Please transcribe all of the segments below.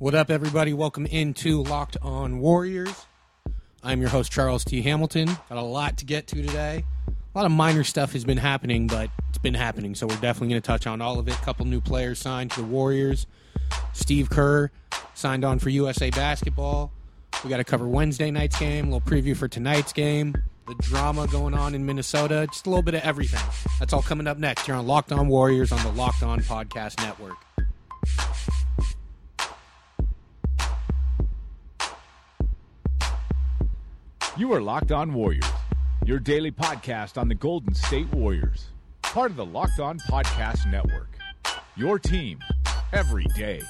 What up, everybody? Welcome into Locked On Warriors. I'm your host, Charles T. Hamilton. Got a lot to get to today. A lot of minor stuff has been happening, but it's been happening, so we're definitely going to touch on all of it. A couple new players signed to the Warriors. Steve Kerr signed on for USA Basketball. We got to cover Wednesday night's game, a little preview for tonight's game, the drama going on in Minnesota, just a little bit of everything. That's all coming up next here on Locked On Warriors on the Locked On Podcast Network. You are Locked On Warriors, your daily podcast on the Golden State Warriors, part of the Locked On Podcast Network. Your team every day.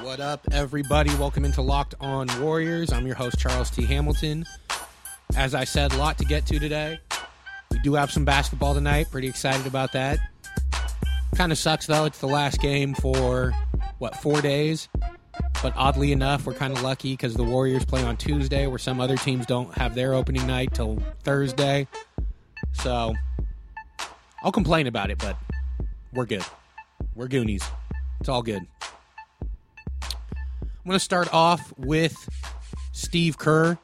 What up, everybody? Welcome into Locked On Warriors. I'm your host, Charles T. Hamilton. As I said, a lot to get to today. We do have some basketball tonight. Pretty excited about that. Kind of sucks, though. It's the last game for, what, four days? But oddly enough, we're kind of lucky because the Warriors play on Tuesday, where some other teams don't have their opening night till Thursday. So I'll complain about it, but we're good. We're Goonies. It's all good. I'm going to start off with Steve Kerr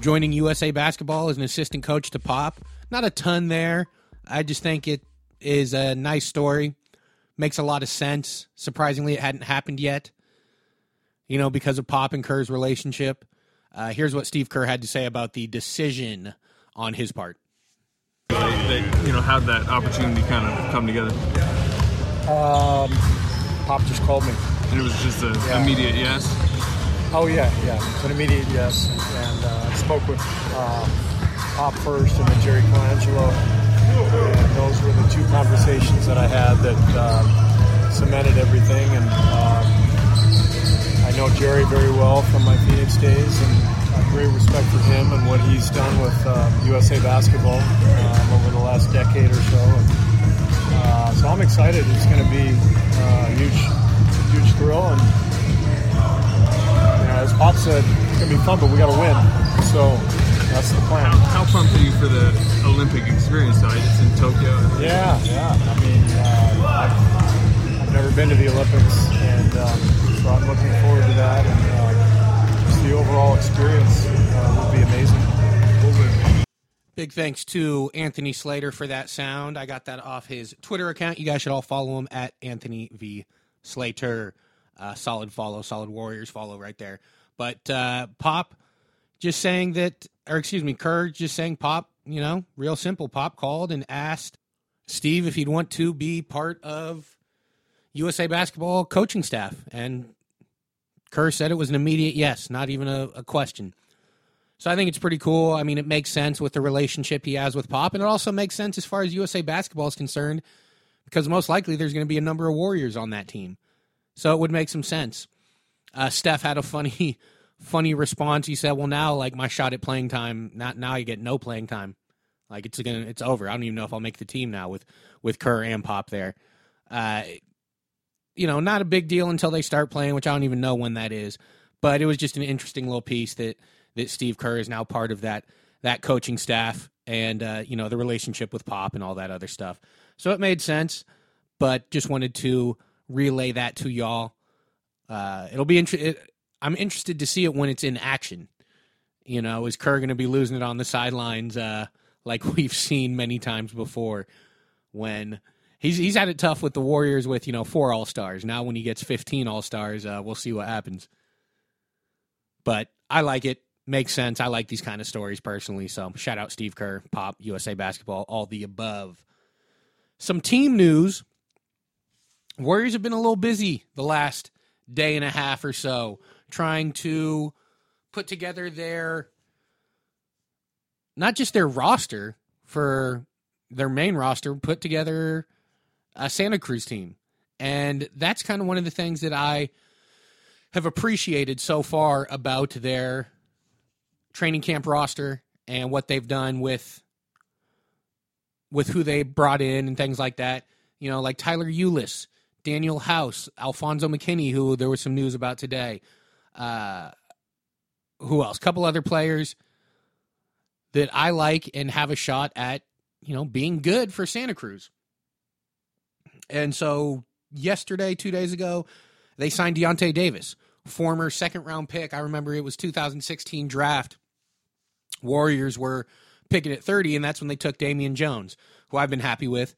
joining USA Basketball as an assistant coach to Pop. Not a ton there. I just think it is a nice story. Makes a lot of sense. Surprisingly, it hadn't happened yet you know, because of Pop and Kerr's relationship. Uh, here's what Steve Kerr had to say about the decision on his part. That you know, had that opportunity kind of come together, Um, Pop just called me. and it was just an Yeah. immediate yes. Oh yeah, yeah, it's an immediate yes. And uh, spoke with uh, Pop first, and then Jerry Colangelo, and those were the two conversations that I had that uh, cemented everything. And um, I know Jerry very well from my Phoenix days, and I have great respect for him and what he's done with uh, USA Basketball um, over the last decade or so. And, uh, so I'm excited. It's going to be uh, a huge, huge thrill, and you know, as Pop said, it's going to be fun, but we got to win. So that's the plan. How pumped are you for the Olympic experience? Though it's in Tokyo. Yeah, yeah. I mean, uh, I've, I've never been to the Olympics, and um, so I'm looking forward to that. And uh, just the overall experience uh, will be amazing. Big thanks to Anthony Slater for that sound. I got that off his Twitter account. You guys should all follow him at Anthony V Slater. Uh, solid follow, solid Warriors follow right there. But uh, Pop just saying that, or excuse me, Kerr just saying Pop, you know, real simple. Pop called and asked Steve if he'd want to be part of USA basketball coaching staff. And Kerr said it was an immediate yes, not even a, a question. So I think it's pretty cool. I mean, it makes sense with the relationship he has with Pop, and it also makes sense as far as USA basketball is concerned, because most likely there's going to be a number of Warriors on that team. So it would make some sense. Uh, Steph had a funny, funny response. He said, "Well, now like my shot at playing time, not now you get no playing time. Like it's gonna, it's over. I don't even know if I'll make the team now with with Kerr and Pop there. Uh, you know, not a big deal until they start playing, which I don't even know when that is. But it was just an interesting little piece that that Steve Kerr is now part of that that coaching staff and uh, you know the relationship with Pop and all that other stuff. So it made sense, but just wanted to relay that to y'all. Uh, it'll be interesting. I'm interested to see it when it's in action. You know, is Kerr going to be losing it on the sidelines uh, like we've seen many times before? When he's he's had it tough with the Warriors with you know four All Stars. Now when he gets 15 All Stars, uh, we'll see what happens. But I like it. Makes sense. I like these kind of stories personally. So shout out Steve Kerr, Pop, USA Basketball, all the above. Some team news. Warriors have been a little busy the last day and a half or so trying to put together their not just their roster for their main roster, put together a Santa Cruz team. And that's kind of one of the things that I have appreciated so far about their training camp roster and what they've done with with who they brought in and things like that. You know, like Tyler Ulis, Danuel House, Alfonzo McKinney, who there was some news about today. Uh, who else? A couple other players that I like and have a shot at, you know, being good for Santa Cruz. And so yesterday, two days ago, they signed Deyonta Davis, former second round pick. I remember it was 2016 draft. Warriors were picking at 30, and that's when they took Damian Jones, who I've been happy with.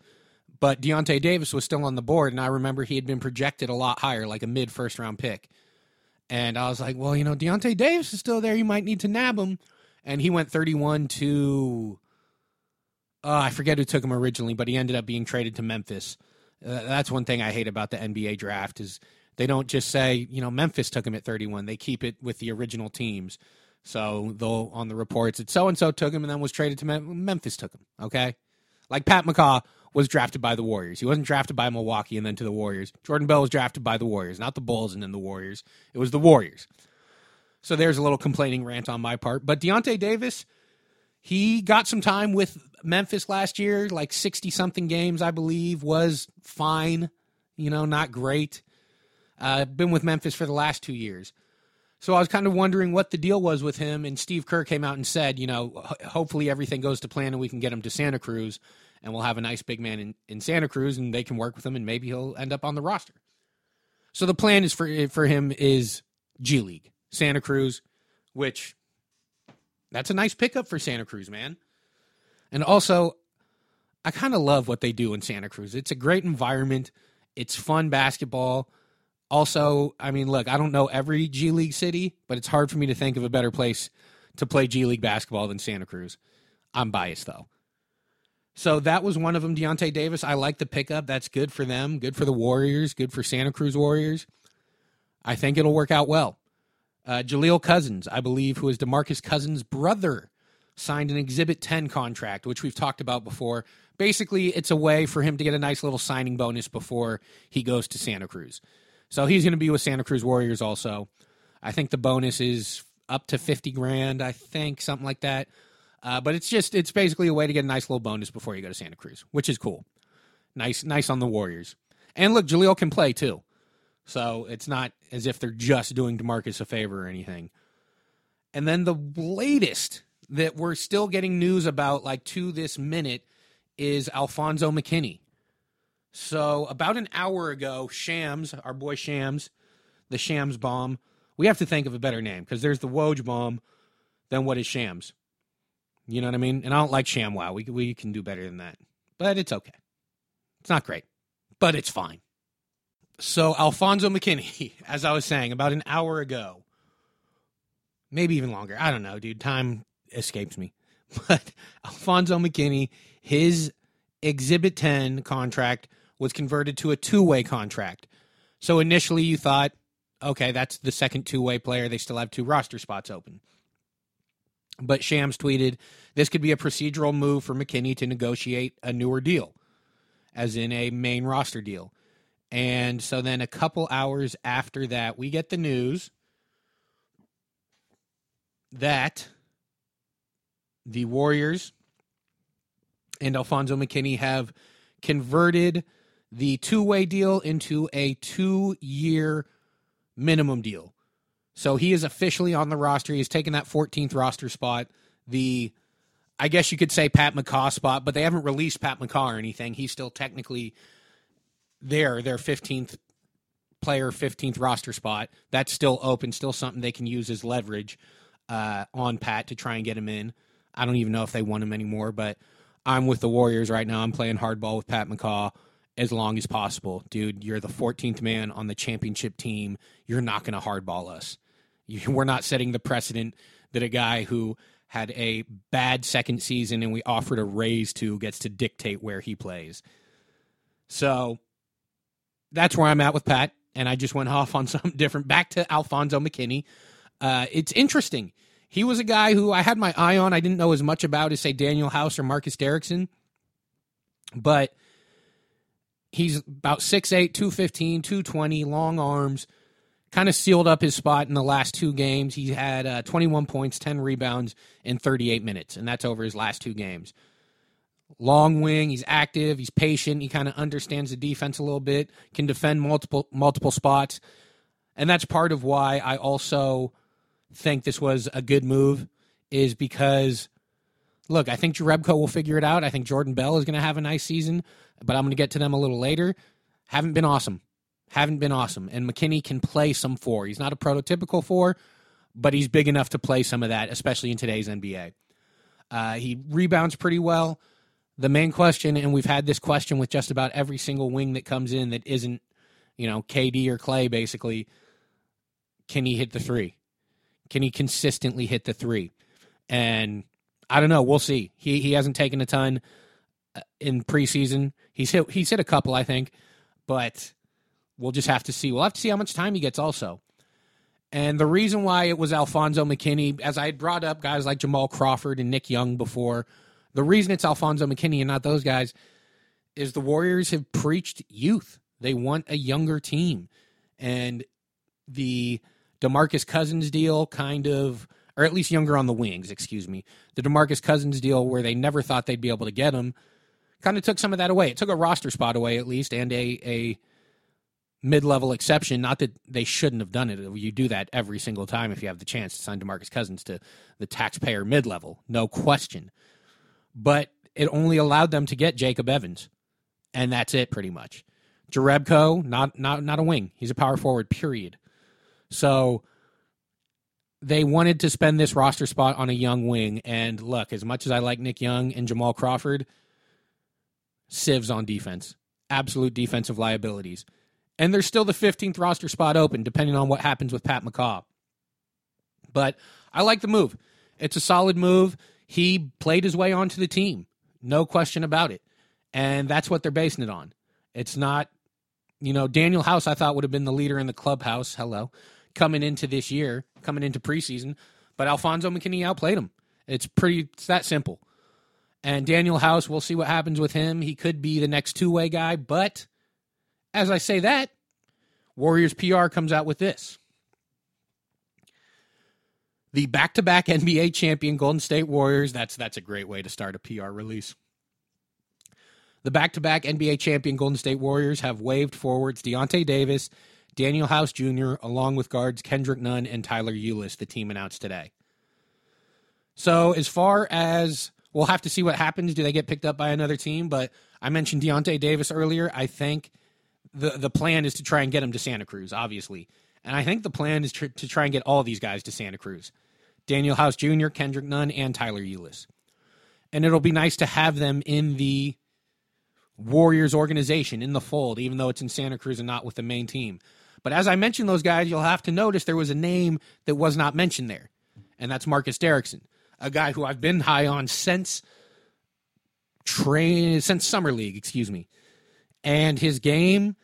But Deyonta Davis was still on the board, and I remember he had been projected a lot higher, like a mid first round pick. And I was like, well, you know, Deyonta Davis is still there. You might need to nab him. And he went 31 to, uh, I forget who took him originally, but he ended up being traded to Memphis. Uh, that's one thing I hate about the NBA draft is they don't just say, you know, Memphis took him at 31. They keep it with the original teams. So they'll on the reports that so and so took him and then was traded to Mem- Memphis took him. Okay, like Pat McCaw was drafted by the Warriors. He wasn't drafted by Milwaukee and then to the Warriors. Jordan Bell was drafted by the Warriors, not the Bulls and then the Warriors. It was the Warriors. So there's a little complaining rant on my part. But Deyonta Davis, he got some time with Memphis last year, like 60 something games, I believe, was fine. You know, not great. Uh, been with Memphis for the last two years. So I was kind of wondering what the deal was with him. And Steve Kerr came out and said, you know, hopefully everything goes to plan and we can get him to Santa Cruz and we'll have a nice big man in, in Santa Cruz and they can work with him and maybe he'll end up on the roster. So the plan is for for him is G League, Santa Cruz, which that's a nice pickup for Santa Cruz, man. And also, I kind of love what they do in Santa Cruz. It's a great environment. It's fun basketball. Also, I mean, look, I don't know every G League city, but it's hard for me to think of a better place to play G League basketball than Santa Cruz. I'm biased though. So that was one of them, Deyonta Davis. I like the pickup. That's good for them, good for the Warriors, good for Santa Cruz Warriors. I think it'll work out well. Uh, Jaleel Cousins, I believe, who is DeMarcus Cousins' brother, signed an Exhibit 10 contract, which we've talked about before. Basically, it's a way for him to get a nice little signing bonus before he goes to Santa Cruz. So he's going to be with Santa Cruz Warriors also. I think the bonus is up to 50 grand, I think, something like that. Uh, but it's just, it's basically a way to get a nice little bonus before you go to Santa Cruz, which is cool. Nice, nice on the Warriors. And look, Jaleel can play too. So it's not as if they're just doing DeMarcus a favor or anything. And then the latest that we're still getting news about, like to this minute, is Alfonzo McKinney. So about an hour ago, Shams, our boy Shams, the Shams bomb. We have to think of a better name because there's the Woj bomb. Then what is Shams? You know what I mean? And I don't like ShamWow. We we can do better than that, but it's okay. It's not great, but it's fine. So Alfonzo McKinney, as I was saying, about an hour ago, maybe even longer. I don't know, dude. Time escapes me. But Alfonzo McKinney, his Exhibit 10 contract was converted to a two way contract. So initially you thought, okay, that's the second two way player. They still have two roster spots open. But Shams tweeted, this could be a procedural move for McKinney to negotiate a newer deal, as in a main roster deal. And so then a couple hours after that, we get the news that the Warriors and Alfonzo McKinney have converted the two way deal into a two year minimum deal. So he is officially on the roster. He's taken that 14th roster spot. The, I guess you could say Pat McCaw spot, but they haven't released Pat McCaw or anything. He's still technically there, their 15th player, 15th roster spot. That's still open, still something they can use as leverage uh, on Pat to try and get him in. I don't even know if they want him anymore, but I'm with the Warriors right now. I'm playing hardball with Pat McCaw as long as possible. Dude, you're the 14th man on the championship team. You're not going to hardball us. You, we're not setting the precedent that a guy who had a bad second season and we offered a raise to gets to dictate where he plays. So that's where I'm at with Pat. And I just went off on something different. Back to Alfonzo McKinney. Uh, it's interesting. He was a guy who I had my eye on. I didn't know as much about as, say, Danuel House or Marcus Derrickson. But He's about 6'8, 215, 220, long arms. Kind of sealed up his spot in the last two games. He had uh, 21 points, 10 rebounds in 38 minutes, and that's over his last two games. Long wing, he's active, he's patient, he kind of understands the defense a little bit, can defend multiple multiple spots. And that's part of why I also think this was a good move is because look, I think Jerebko will figure it out. I think Jordan Bell is going to have a nice season, but I'm going to get to them a little later. Haven't been awesome. Haven't been awesome. And McKinney can play some four. He's not a prototypical four, but he's big enough to play some of that, especially in today's NBA. Uh, he rebounds pretty well. The main question, and we've had this question with just about every single wing that comes in that isn't, you know, KD or Clay, basically, can he hit the three? Can he consistently hit the three? And I don't know. We'll see. He he hasn't taken a ton uh, in preseason. He's hit he's hit a couple, I think, but we'll just have to see. We'll have to see how much time he gets also. And the reason why it was Alfonzo McKinney, as I had brought up guys like Jamal Crawford and Nick Young before, the reason it's Alfonzo McKinney and not those guys is the Warriors have preached youth. They want a younger team. And the DeMarcus Cousins deal kind of or at least younger on the wings, excuse me. The DeMarcus Cousins deal, where they never thought they'd be able to get him, kind of took some of that away. It took a roster spot away, at least, and a, a mid level exception. Not that they shouldn't have done it. You do that every single time if you have the chance to sign DeMarcus Cousins to the taxpayer mid level, no question. But it only allowed them to get Jacob Evans, and that's it pretty much. Jerebko, not not not a wing. He's a power forward. Period. So they wanted to spend this roster spot on a young wing. And look, as much as I like Nick Young and Jamal Crawford, sieves on defense, absolute defensive liabilities. And there's still the 15th roster spot open, depending on what happens with Pat McCaw. But I like the move. It's a solid move. He played his way onto the team, no question about it. And that's what they're basing it on. It's not, you know, Danuel House, I thought would have been the leader in the clubhouse. Hello coming into this year, coming into preseason, but Alfonzo McKinney outplayed him. It's pretty it's that simple. And Danuel House, we'll see what happens with him. He could be the next two way guy, but as I say that, Warriors PR comes out with this. The back to back NBA champion Golden State Warriors, that's that's a great way to start a PR release. The back to back NBA champion Golden State Warriors have waived forwards Deyonta Davis Danuel House Jr., along with guards Kendrick Nunn and Tyler Ulis, the team announced today. So, as far as we'll have to see what happens, do they get picked up by another team? But I mentioned Deyonta Davis earlier. I think the the plan is to try and get him to Santa Cruz, obviously. And I think the plan is tr- to try and get all these guys to Santa Cruz Danuel House Jr., Kendrick Nunn, and Tyler Ulis. And it'll be nice to have them in the Warriors organization, in the fold, even though it's in Santa Cruz and not with the main team. But as I mentioned those guys, you'll have to notice there was a name that was not mentioned there, and that's Marcus Derrickson, a guy who I've been high on since train since summer league, excuse me. And his game,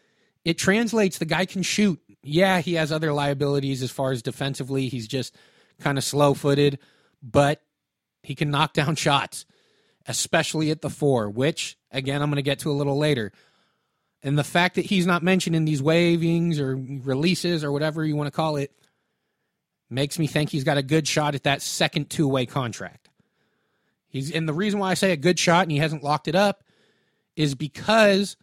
it translates. The guy can shoot. Yeah, he has other liabilities as far as defensively. He's just kind of slow footed, but he can knock down shots, especially at the four, which, again, I'm going to get to a little later. And the fact that he's not mentioned in these wavings or releases or whatever you want to call it makes me think he's got a good shot at that second two way contract. He's and the reason why I say a good shot and he hasn't locked it up is because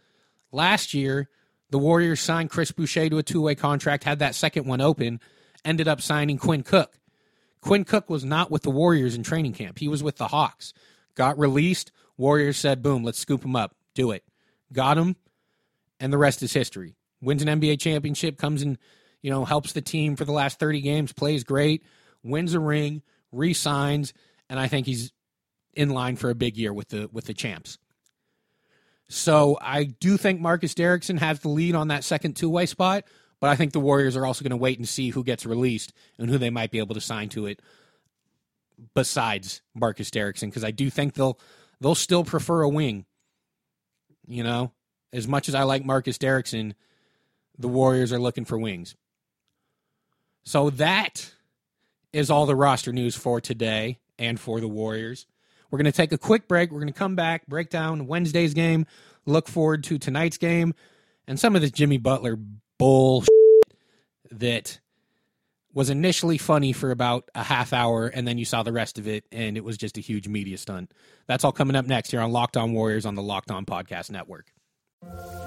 last year the Warriors signed Chris Boucher to a two way contract, had that second one open, ended up signing Quinn Cook. Quinn Cook was not with the Warriors in training camp. He was with the Hawks. Got released. Warriors said, boom, let's scoop him up. Do it. Got him and the rest is history. Wins an NBA championship, comes and you know helps the team for the last 30 games, plays great, wins a ring, resigns, and I think he's in line for a big year with the with the champs. So I do think Marcus Derrickson has the lead on that second two way spot, but I think the Warriors are also going to wait and see who gets released and who they might be able to sign to it besides Marcus Derrickson because I do think they'll they'll still prefer a wing. You know, as much as I like Marcus Derrickson, the Warriors are looking for wings. So that is all the roster news for today and for the Warriors. We're going to take a quick break. We're going to come back, break down Wednesday's game, look forward to tonight's game and some of this Jimmy Butler bull that was initially funny for about a half hour and then you saw the rest of it and it was just a huge media stunt. That's all coming up next here on Locked On Warriors on the Locked On Podcast Network.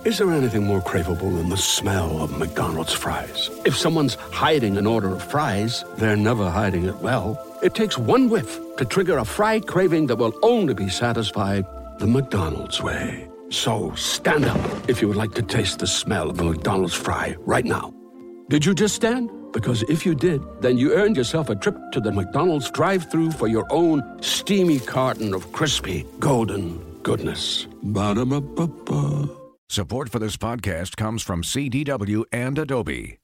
Is there anything more craveable than the smell of McDonald's fries? If someone's hiding an order of fries, they're never hiding it well. It takes one whiff to trigger a fry craving that will only be satisfied the McDonald's way. So stand up if you would like to taste the smell of a McDonald's fry right now. Did you just stand? Because if you did, then you earned yourself a trip to the McDonald's drive through for your own steamy carton of crispy, golden goodness. Ba-da-ba-ba-ba. Support for this podcast comes from CDW and Adobe.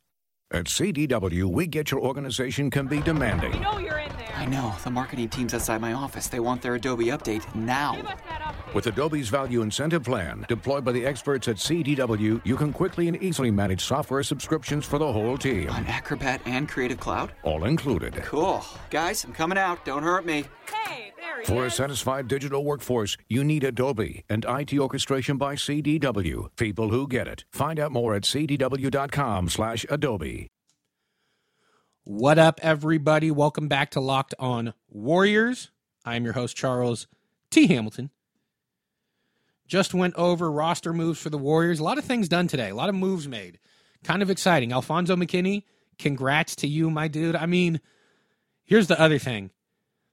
At CDW, we get your organization can be demanding. You know you're in there. I know. The marketing team's outside my office. They want their Adobe update now. Give us that update. With Adobe's value incentive plan, deployed by the experts at CDW, you can quickly and easily manage software subscriptions for the whole team. On Acrobat and Creative Cloud? All included. Cool. Guys, I'm coming out. Don't hurt me. Hey, there he For a satisfied digital workforce, you need Adobe and IT orchestration by CDW. People who get it. Find out more at cdw.com slash Adobe. What up, everybody? Welcome back to Locked On Warriors. I'm your host, Charles T. Hamilton. Just went over roster moves for the Warriors. A lot of things done today, a lot of moves made. Kind of exciting. Alfonzo McKinney, congrats to you, my dude. I mean, here's the other thing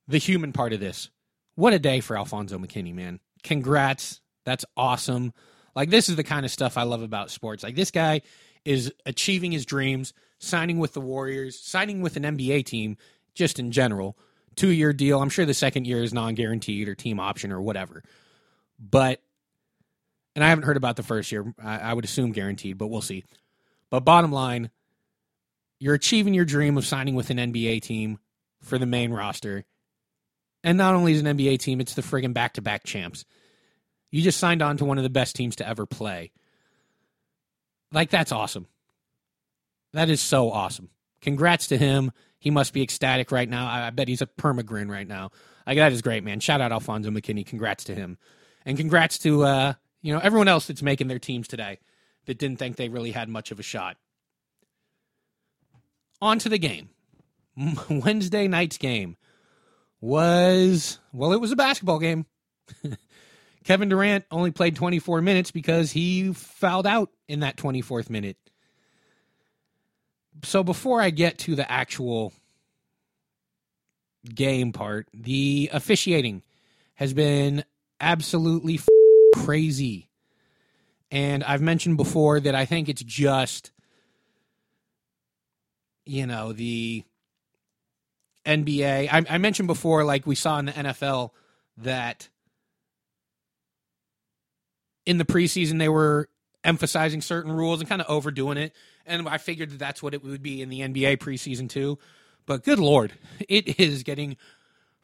the human part of this. What a day for Alfonzo McKinney, man. Congrats. That's awesome. Like, this is the kind of stuff I love about sports. Like, this guy is achieving his dreams, signing with the Warriors, signing with an NBA team, just in general. Two year deal. I'm sure the second year is non guaranteed or team option or whatever. But, and I haven't heard about the first year. I, I would assume guaranteed, but we'll see. But bottom line, you're achieving your dream of signing with an NBA team for the main roster. And not only is an NBA team, it's the friggin' back to back champs. You just signed on to one of the best teams to ever play. Like, that's awesome. That is so awesome. Congrats to him. He must be ecstatic right now. I I bet he's a permagrin right now. Like, that is great, man. Shout out Alfonzo McKinney. Congrats to him. And congrats to, uh, you know, everyone else that's making their teams today that didn't think they really had much of a shot. On to the game. Wednesday night's game was, well, it was a basketball game. Kevin Durant only played 24 minutes because he fouled out in that 24th minute. So before I get to the actual game part, the officiating has been absolutely f- crazy. And I've mentioned before that I think it's just, you know, the NBA. I, I mentioned before, like we saw in the NFL, that in the preseason they were emphasizing certain rules and kind of overdoing it. And I figured that that's what it would be in the NBA preseason too. But good lord, it is getting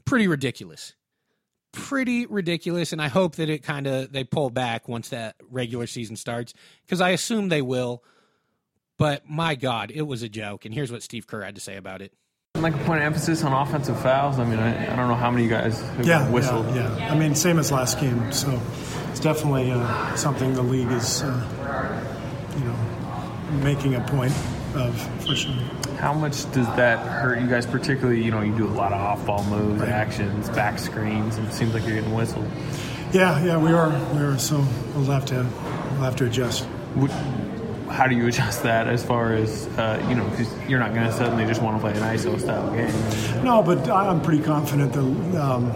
pretty ridiculous. Pretty ridiculous, and I hope that it kind of they pull back once that regular season starts because I assume they will. But my God, it was a joke, and here's what Steve Kerr had to say about it. Like a point of emphasis on offensive fouls. I mean, I, I don't know how many guys have Yeah, whistled. Yeah, yeah. I mean, same as last game. So it's definitely uh, something the league is, uh, you know, making a point of for sure. How much does that hurt you guys? Particularly, you know, you do a lot of off-ball moves, Right. actions, back screens, and it seems like you're getting whistled. Yeah, yeah, we are. We are. So we'll have to we'll have to adjust. Would, how do you adjust that as far as uh, you know? Because you're not going to suddenly just want to play an ISO style game. No, but I'm pretty confident that um,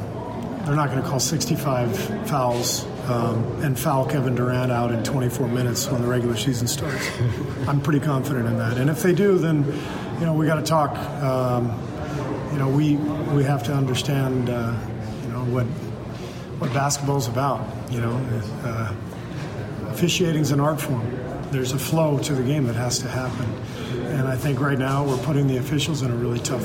they're not going to call 65 fouls um, and foul Kevin Durant out in 24 minutes when the regular season starts. I'm pretty confident in that. And if they do, then you know we got to talk. Um, you know, we we have to understand. Uh, you know what what basketball's about. You know, uh, officiating's an art form. There's a flow to the game that has to happen, and I think right now we're putting the officials in a really tough,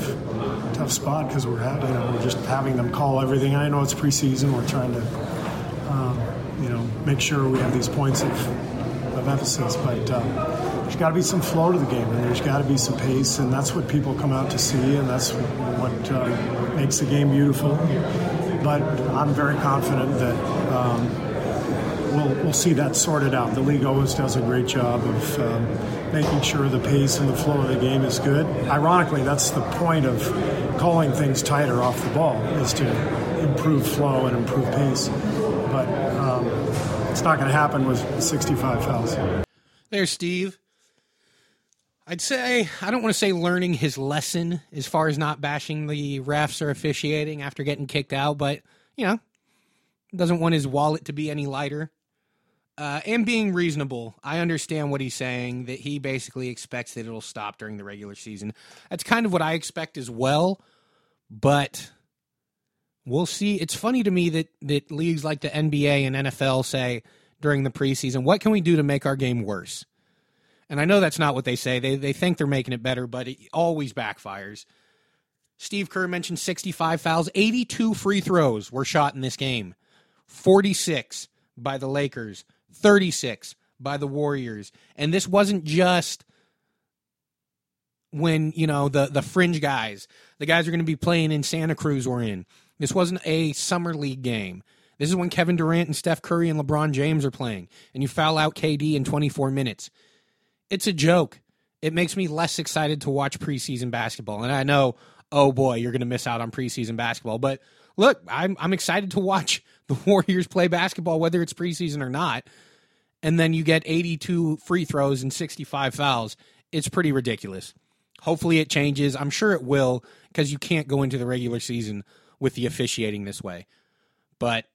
tough spot because we're having, you know, we're just having them call everything. I know it's preseason. We're trying to, um, you know, make sure we have these points of, of emphasis, but. Um, there's got to be some flow to the game, and there's got to be some pace, and that's what people come out to see, and that's what uh, makes the game beautiful. But I'm very confident that um, we'll we'll see that sorted out. The league always does a great job of um, making sure the pace and the flow of the game is good. Ironically, that's the point of calling things tighter off the ball is to improve flow and improve pace. But um, it's not going to happen with 65 fouls. There's Steve. I'd say I don't want to say learning his lesson as far as not bashing the refs or officiating after getting kicked out, but you know, doesn't want his wallet to be any lighter. Uh, and being reasonable, I understand what he's saying that he basically expects that it'll stop during the regular season. That's kind of what I expect as well, but we'll see. It's funny to me that that leagues like the NBA and NFL say during the preseason, "What can we do to make our game worse?" And I know that's not what they say. They they think they're making it better, but it always backfires. Steve Kerr mentioned 65 fouls, 82 free throws were shot in this game. 46 by the Lakers, 36 by the Warriors. And this wasn't just when, you know, the the fringe guys, the guys are going to be playing in Santa Cruz were in. This wasn't a summer league game. This is when Kevin Durant and Steph Curry and LeBron James are playing and you foul out KD in 24 minutes. It's a joke. It makes me less excited to watch preseason basketball. And I know, oh boy, you're going to miss out on preseason basketball, but look, I'm I'm excited to watch the Warriors play basketball, whether it's preseason or not. And then you get 82 free throws and 65 fouls. It's pretty ridiculous. Hopefully it changes. I'm sure it will because you can't go into the regular season with the officiating this way. But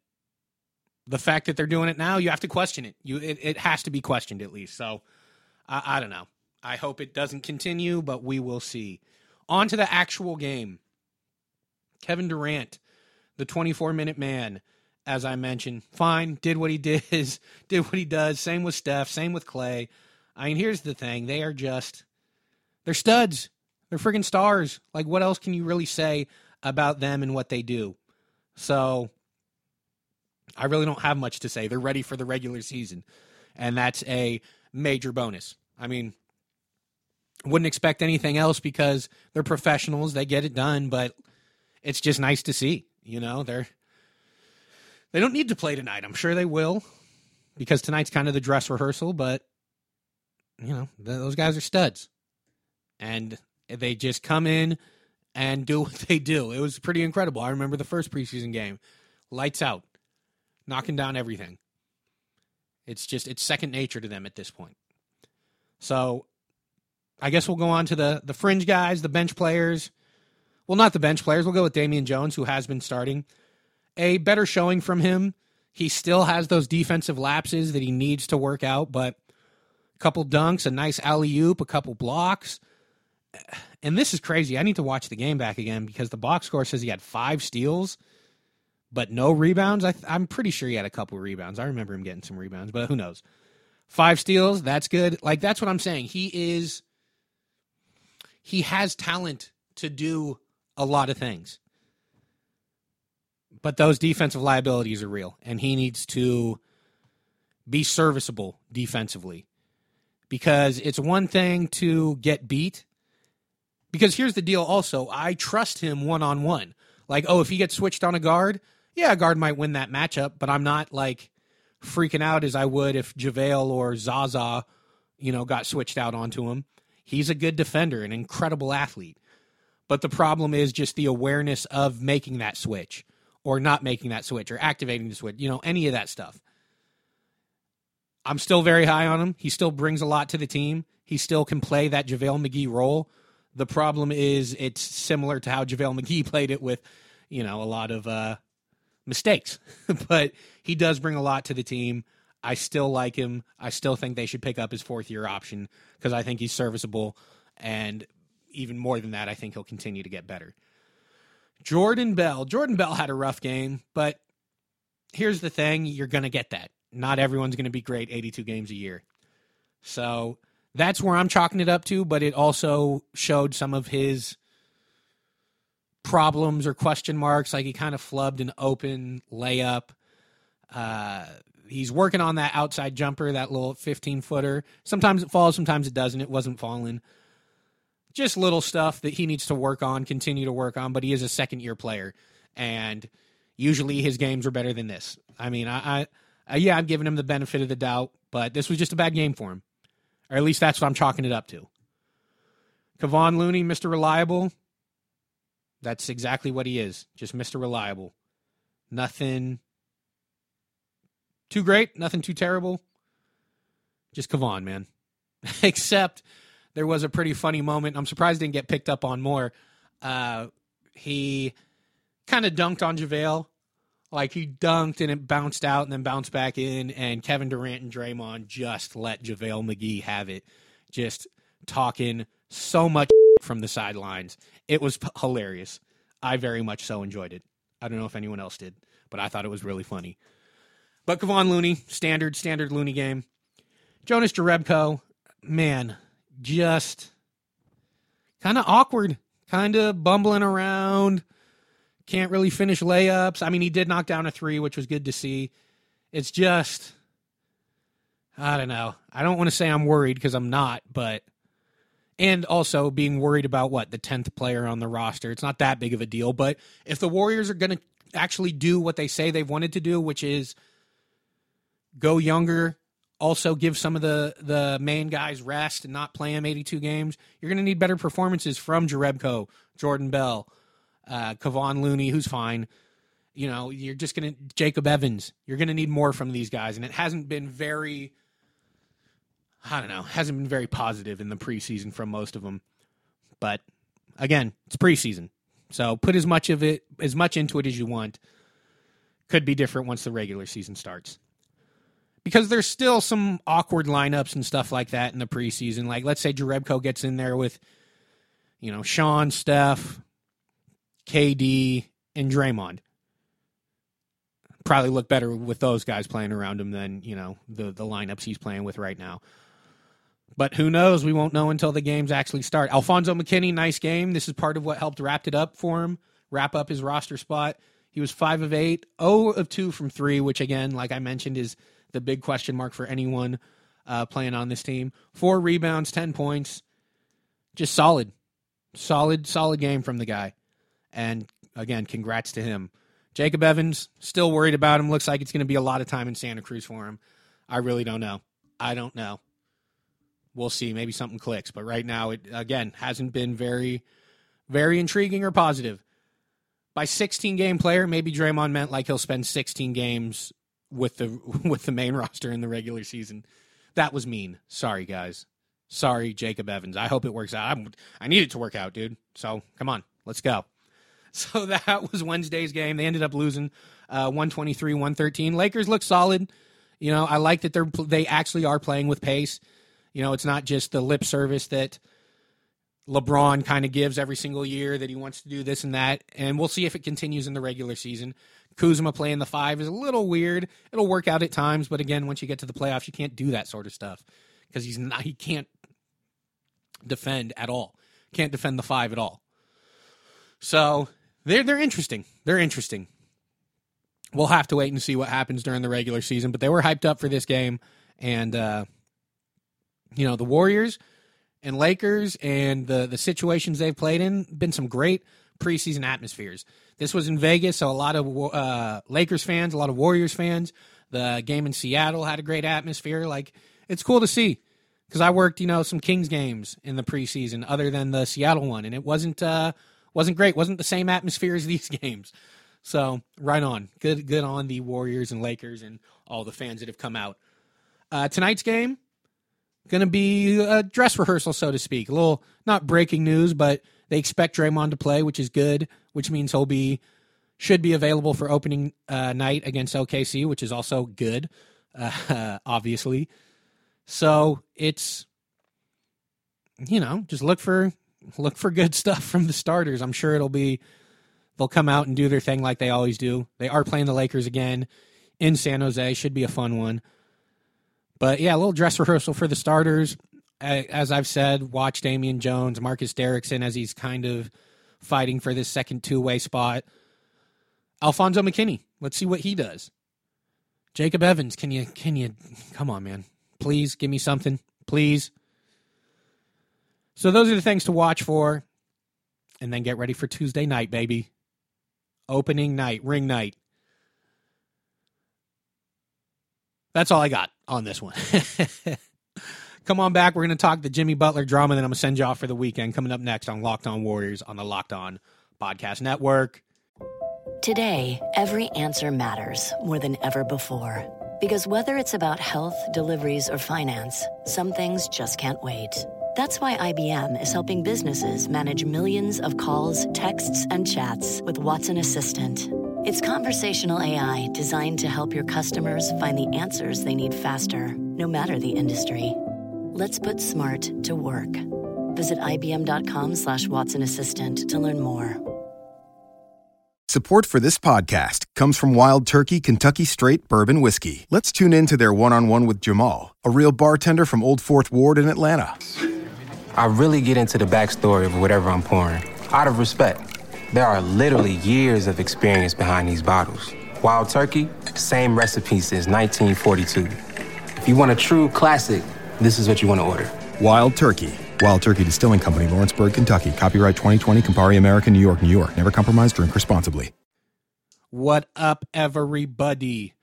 the fact that they're doing it now, you have to question it. You it, it has to be questioned at least. So I, I don't know. I hope it doesn't continue, but we will see. On to the actual game. Kevin Durant, the 24 minute man, as I mentioned, fine, did what he did, did what he does. Same with Steph, same with Clay. I mean, here's the thing they are just, they're studs. They're freaking stars. Like, what else can you really say about them and what they do? So, I really don't have much to say. They're ready for the regular season, and that's a major bonus. I mean, wouldn't expect anything else because they're professionals. They get it done, but it's just nice to see. You know, they're they don't need to play tonight. I'm sure they will because tonight's kind of the dress rehearsal, but you know, those guys are studs. And they just come in and do what they do. It was pretty incredible. I remember the first preseason game. Lights out. Knocking down everything. It's just it's second nature to them at this point. So I guess we'll go on to the the fringe guys, the bench players. Well, not the bench players. We'll go with Damian Jones, who has been starting. A better showing from him. He still has those defensive lapses that he needs to work out, but a couple dunks, a nice alley oop, a couple blocks. And this is crazy. I need to watch the game back again because the box score says he had five steals, but no rebounds. I am pretty sure he had a couple rebounds. I remember him getting some rebounds, but who knows? Five steals, that's good. Like that's what I'm saying. He is he has talent to do a lot of things. But those defensive liabilities are real and he needs to be serviceable defensively. Because it's one thing to get beat. Because here's the deal also, I trust him one on one. Like, oh, if he gets switched on a guard, yeah, a guard might win that matchup, but I'm not like freaking out as I would if JaVale or Zaza, you know, got switched out onto him. He's a good defender, an incredible athlete. But the problem is just the awareness of making that switch or not making that switch or activating the switch, you know, any of that stuff. I'm still very high on him. He still brings a lot to the team. He still can play that JaVale McGee role. The problem is it's similar to how JaVale McGee played it with, you know, a lot of uh, mistakes. but he does bring a lot to the team. I still like him. I still think they should pick up his fourth year option because I think he's serviceable. And even more than that, I think he'll continue to get better. Jordan Bell. Jordan Bell had a rough game, but here's the thing you're going to get that. Not everyone's going to be great 82 games a year. So that's where I'm chalking it up to, but it also showed some of his problems or question marks. Like he kind of flubbed an open layup. Uh, he's working on that outside jumper, that little 15 footer. Sometimes it falls, sometimes it doesn't. It wasn't falling. Just little stuff that he needs to work on, continue to work on, but he is a second year player. And usually his games are better than this. I mean, I, I, Uh, yeah, I'm giving him the benefit of the doubt, but this was just a bad game for him. Or at least that's what I'm chalking it up to. Kevon Looney, Mr. Reliable. That's exactly what he is. Just Mr. Reliable. Nothing too great, nothing too terrible. Just Kevon, man. Except there was a pretty funny moment. I'm surprised didn't get picked up on more. Uh, he kind of dunked on JaVale. Like he dunked and it bounced out and then bounced back in, and Kevin Durant and Draymond just let JaVale McGee have it. Just talking so much from the sidelines. It was hilarious. I very much so enjoyed it. I don't know if anyone else did, but I thought it was really funny. But Kevon Looney, standard, standard Looney game. Jonas Jerebko, man, just kind of awkward, kind of bumbling around. Can't really finish layups. I mean, he did knock down a three, which was good to see. It's just, I don't know. I don't want to say I'm worried because I'm not, but and also being worried about what the 10th player on the roster. It's not that big of a deal, but if the Warriors are going to actually do what they say they've wanted to do, which is go younger, also give some of the the main guys rest and not play them 82 games, you're going to need better performances from Jerebko, Jordan Bell, uh, Kevon Looney, who's fine. You know, you're just going to Jacob Evans. You're going to need more from these guys, and it hasn't been very I don't know, hasn't been very positive in the preseason from most of them. But again, it's preseason. So put as much of it as much into it as you want. Could be different once the regular season starts. Because there's still some awkward lineups and stuff like that in the preseason. Like let's say Jerebko gets in there with you know, Sean, Steph, KD, and Draymond. Probably look better with those guys playing around him than, you know, the the lineups he's playing with right now. But who knows? We won't know until the games actually start. Alfonzo McKinney, nice game. This is part of what helped wrap it up for him, wrap up his roster spot. He was 5 of 8, 0 of 2 from 3, which again, like I mentioned, is the big question mark for anyone uh, playing on this team. Four rebounds, 10 points. Just solid. Solid, solid game from the guy. And again, congrats to him. Jacob Evans, still worried about him. Looks like it's going to be a lot of time in Santa Cruz for him. I really don't know. I don't know we'll see. Maybe something clicks. But right now, it again hasn't been very, very intriguing or positive. By 16 game player, maybe Draymond meant like he'll spend 16 games with the with the main roster in the regular season. That was mean. Sorry, guys. Sorry, Jacob Evans. I hope it works out. I'm, I need it to work out, dude. So come on, let's go. So that was Wednesday's game. They ended up losing uh, 123 113. Lakers look solid. You know, I like that they're they actually are playing with pace. You know, it's not just the lip service that LeBron kind of gives every single year that he wants to do this and that. And we'll see if it continues in the regular season. Kuzma playing the five is a little weird. It'll work out at times, but again, once you get to the playoffs, you can't do that sort of stuff because he's not. He can't defend at all. Can't defend the five at all. So they're they're interesting. They're interesting. We'll have to wait and see what happens during the regular season, but they were hyped up for this game, and uh, you know, the Warriors and Lakers and the the situations they've played in been some great preseason atmospheres. This was in Vegas, so a lot of uh, Lakers fans, a lot of Warriors fans. The game in Seattle had a great atmosphere. Like it's cool to see because I worked, you know, some Kings games in the preseason, other than the Seattle one, and it wasn't uh, wasn't great. wasn't the same atmosphere as these games. So right on, good good on the Warriors and Lakers and all the fans that have come out. Uh, tonight's game, to be a dress rehearsal, so to speak. A little, not breaking news, but they expect Draymond to play, which is good, which means he'll be, should be available for opening uh, night against OKC, which is also good, uh, obviously. So it's, you know, just look for, look for good stuff from the starters. I'm sure it'll be, they'll come out and do their thing like they always do. They are playing the Lakers again in San Jose. Should be a fun one. But yeah, a little dress rehearsal for the starters. As I've said, watch Damian Jones, Marcus Derrickson as he's kind of fighting for this second two way spot. Alfonzo McKinney, let's see what he does. Jacob Evans, can you can you come on, man? Please give me something, please. So those are the things to watch for, and then get ready for Tuesday night, baby. Opening night, ring night. That's all I got on this one. Come on back. We're going to talk the Jimmy Butler drama, and then I'm going to send you off for the weekend. Coming up next on Locked On Warriors on the Locked On Podcast Network. Today, every answer matters more than ever before. Because whether it's about health, deliveries, or finance, some things just can't wait. That's why IBM is helping businesses manage millions of calls, texts, and chats with Watson Assistant. It's conversational AI designed to help your customers find the answers they need faster, no matter the industry. Let's put smart to work. Visit IBM.com slash Watson Assistant to learn more. Support for this podcast comes from Wild Turkey Kentucky Straight Bourbon Whiskey. Let's tune in to their one on one with Jamal, a real bartender from Old Fourth Ward in Atlanta. I really get into the backstory of whatever I'm pouring, out of respect. There are literally years of experience behind these bottles. Wild Turkey, same recipe since 1942. If you want a true classic, this is what you want to order. Wild Turkey. Wild Turkey Distilling Company, Lawrenceburg, Kentucky. Copyright 2020, Campari American, New York, New York. Never compromise, drink responsibly. What up, everybody?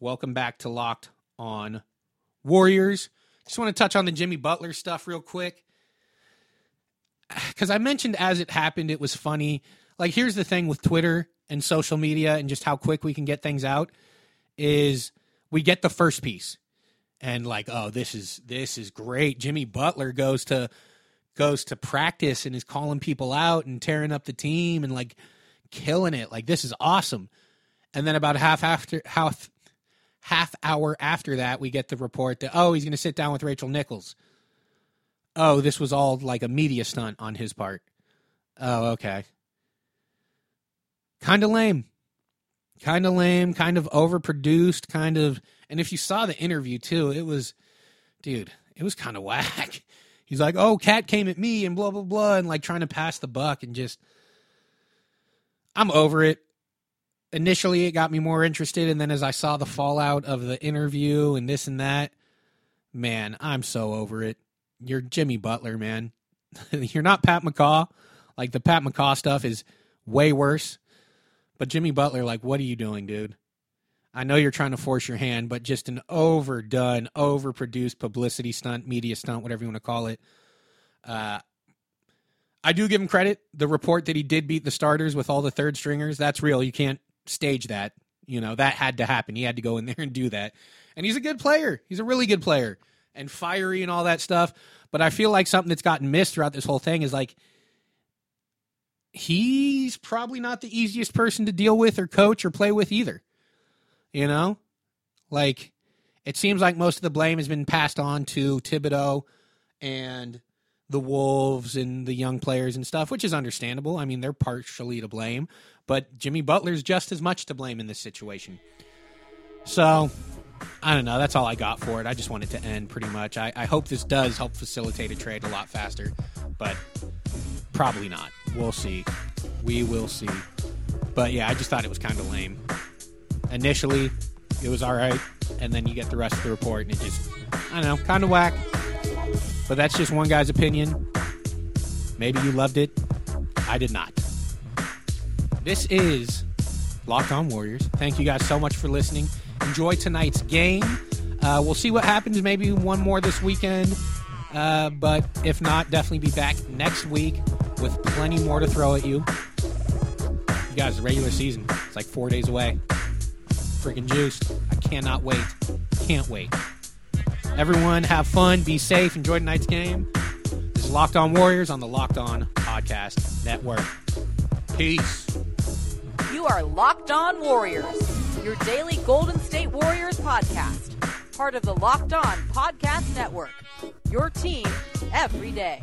Welcome back to Locked On Warriors. Just want to touch on the Jimmy Butler stuff real quick. Because I mentioned as it happened, it was funny. Like, here's the thing with Twitter and social media and just how quick we can get things out is we get the first piece and like oh this is this is great. Jimmy butler goes to goes to practice and is calling people out and tearing up the team and like killing it. Like this is awesome. And then about half after half half hour after that we get the report that oh he's going to sit down with rachel nichols. Oh this was all like a media stunt on his part. Oh okay. Kind of lame. Kind of lame kind of overproduced kind of and if you saw the interview too, it was, dude, it was kind of whack. He's like, oh, KAT came at me and blah, blah, blah, and like trying to pass the buck and just, I'm over it. Initially, it got me more interested. And then as I saw the fallout of the interview and this and that, man, I'm so over it. You're Jimmy Butler, man. You're not Pat McCaw. Like the Pat McCaw stuff is way worse. But Jimmy Butler, like, what are you doing, dude? I know you're trying to force your hand, but just an overdone, overproduced publicity stunt, media stunt, whatever you want to call it. Uh, I do give him credit. The report that he did beat the starters with all the third stringers, that's real. You can't stage that. You know, that had to happen. He had to go in there and do that. And he's a good player. He's a really good player and fiery and all that stuff. But I feel like something that's gotten missed throughout this whole thing is like he's probably not the easiest person to deal with or coach or play with either. You know, like it seems like most of the blame has been passed on to Thibodeau and the Wolves and the young players and stuff, which is understandable. I mean, they're partially to blame, but Jimmy Butler's just as much to blame in this situation. So, I don't know. That's all I got for it. I just wanted to end pretty much. I, I hope this does help facilitate a trade a lot faster, but probably not. We'll see. We will see. But yeah, I just thought it was kind of lame initially it was all right, and then you get the rest of the report, and it just, I don't know, kind of whack. But that's just one guy's opinion. Maybe you loved it. I did not. This is Locked On Warriors. Thank you guys so much for listening. Enjoy tonight's game. Uh, we'll see what happens. Maybe one more this weekend. Uh, but if not, definitely be back next week with plenty more to throw at you. You guys, regular season, it's like four days away freaking juiced. I cannot wait. Can't wait. Everyone, have fun, be safe, enjoy tonight's game. This is Locked On Warriors on the Locked On Podcast Network. Peace. You are Locked On Warriors, your daily Golden State Warriors podcast, part of the Locked On Podcast Network. Your team every day.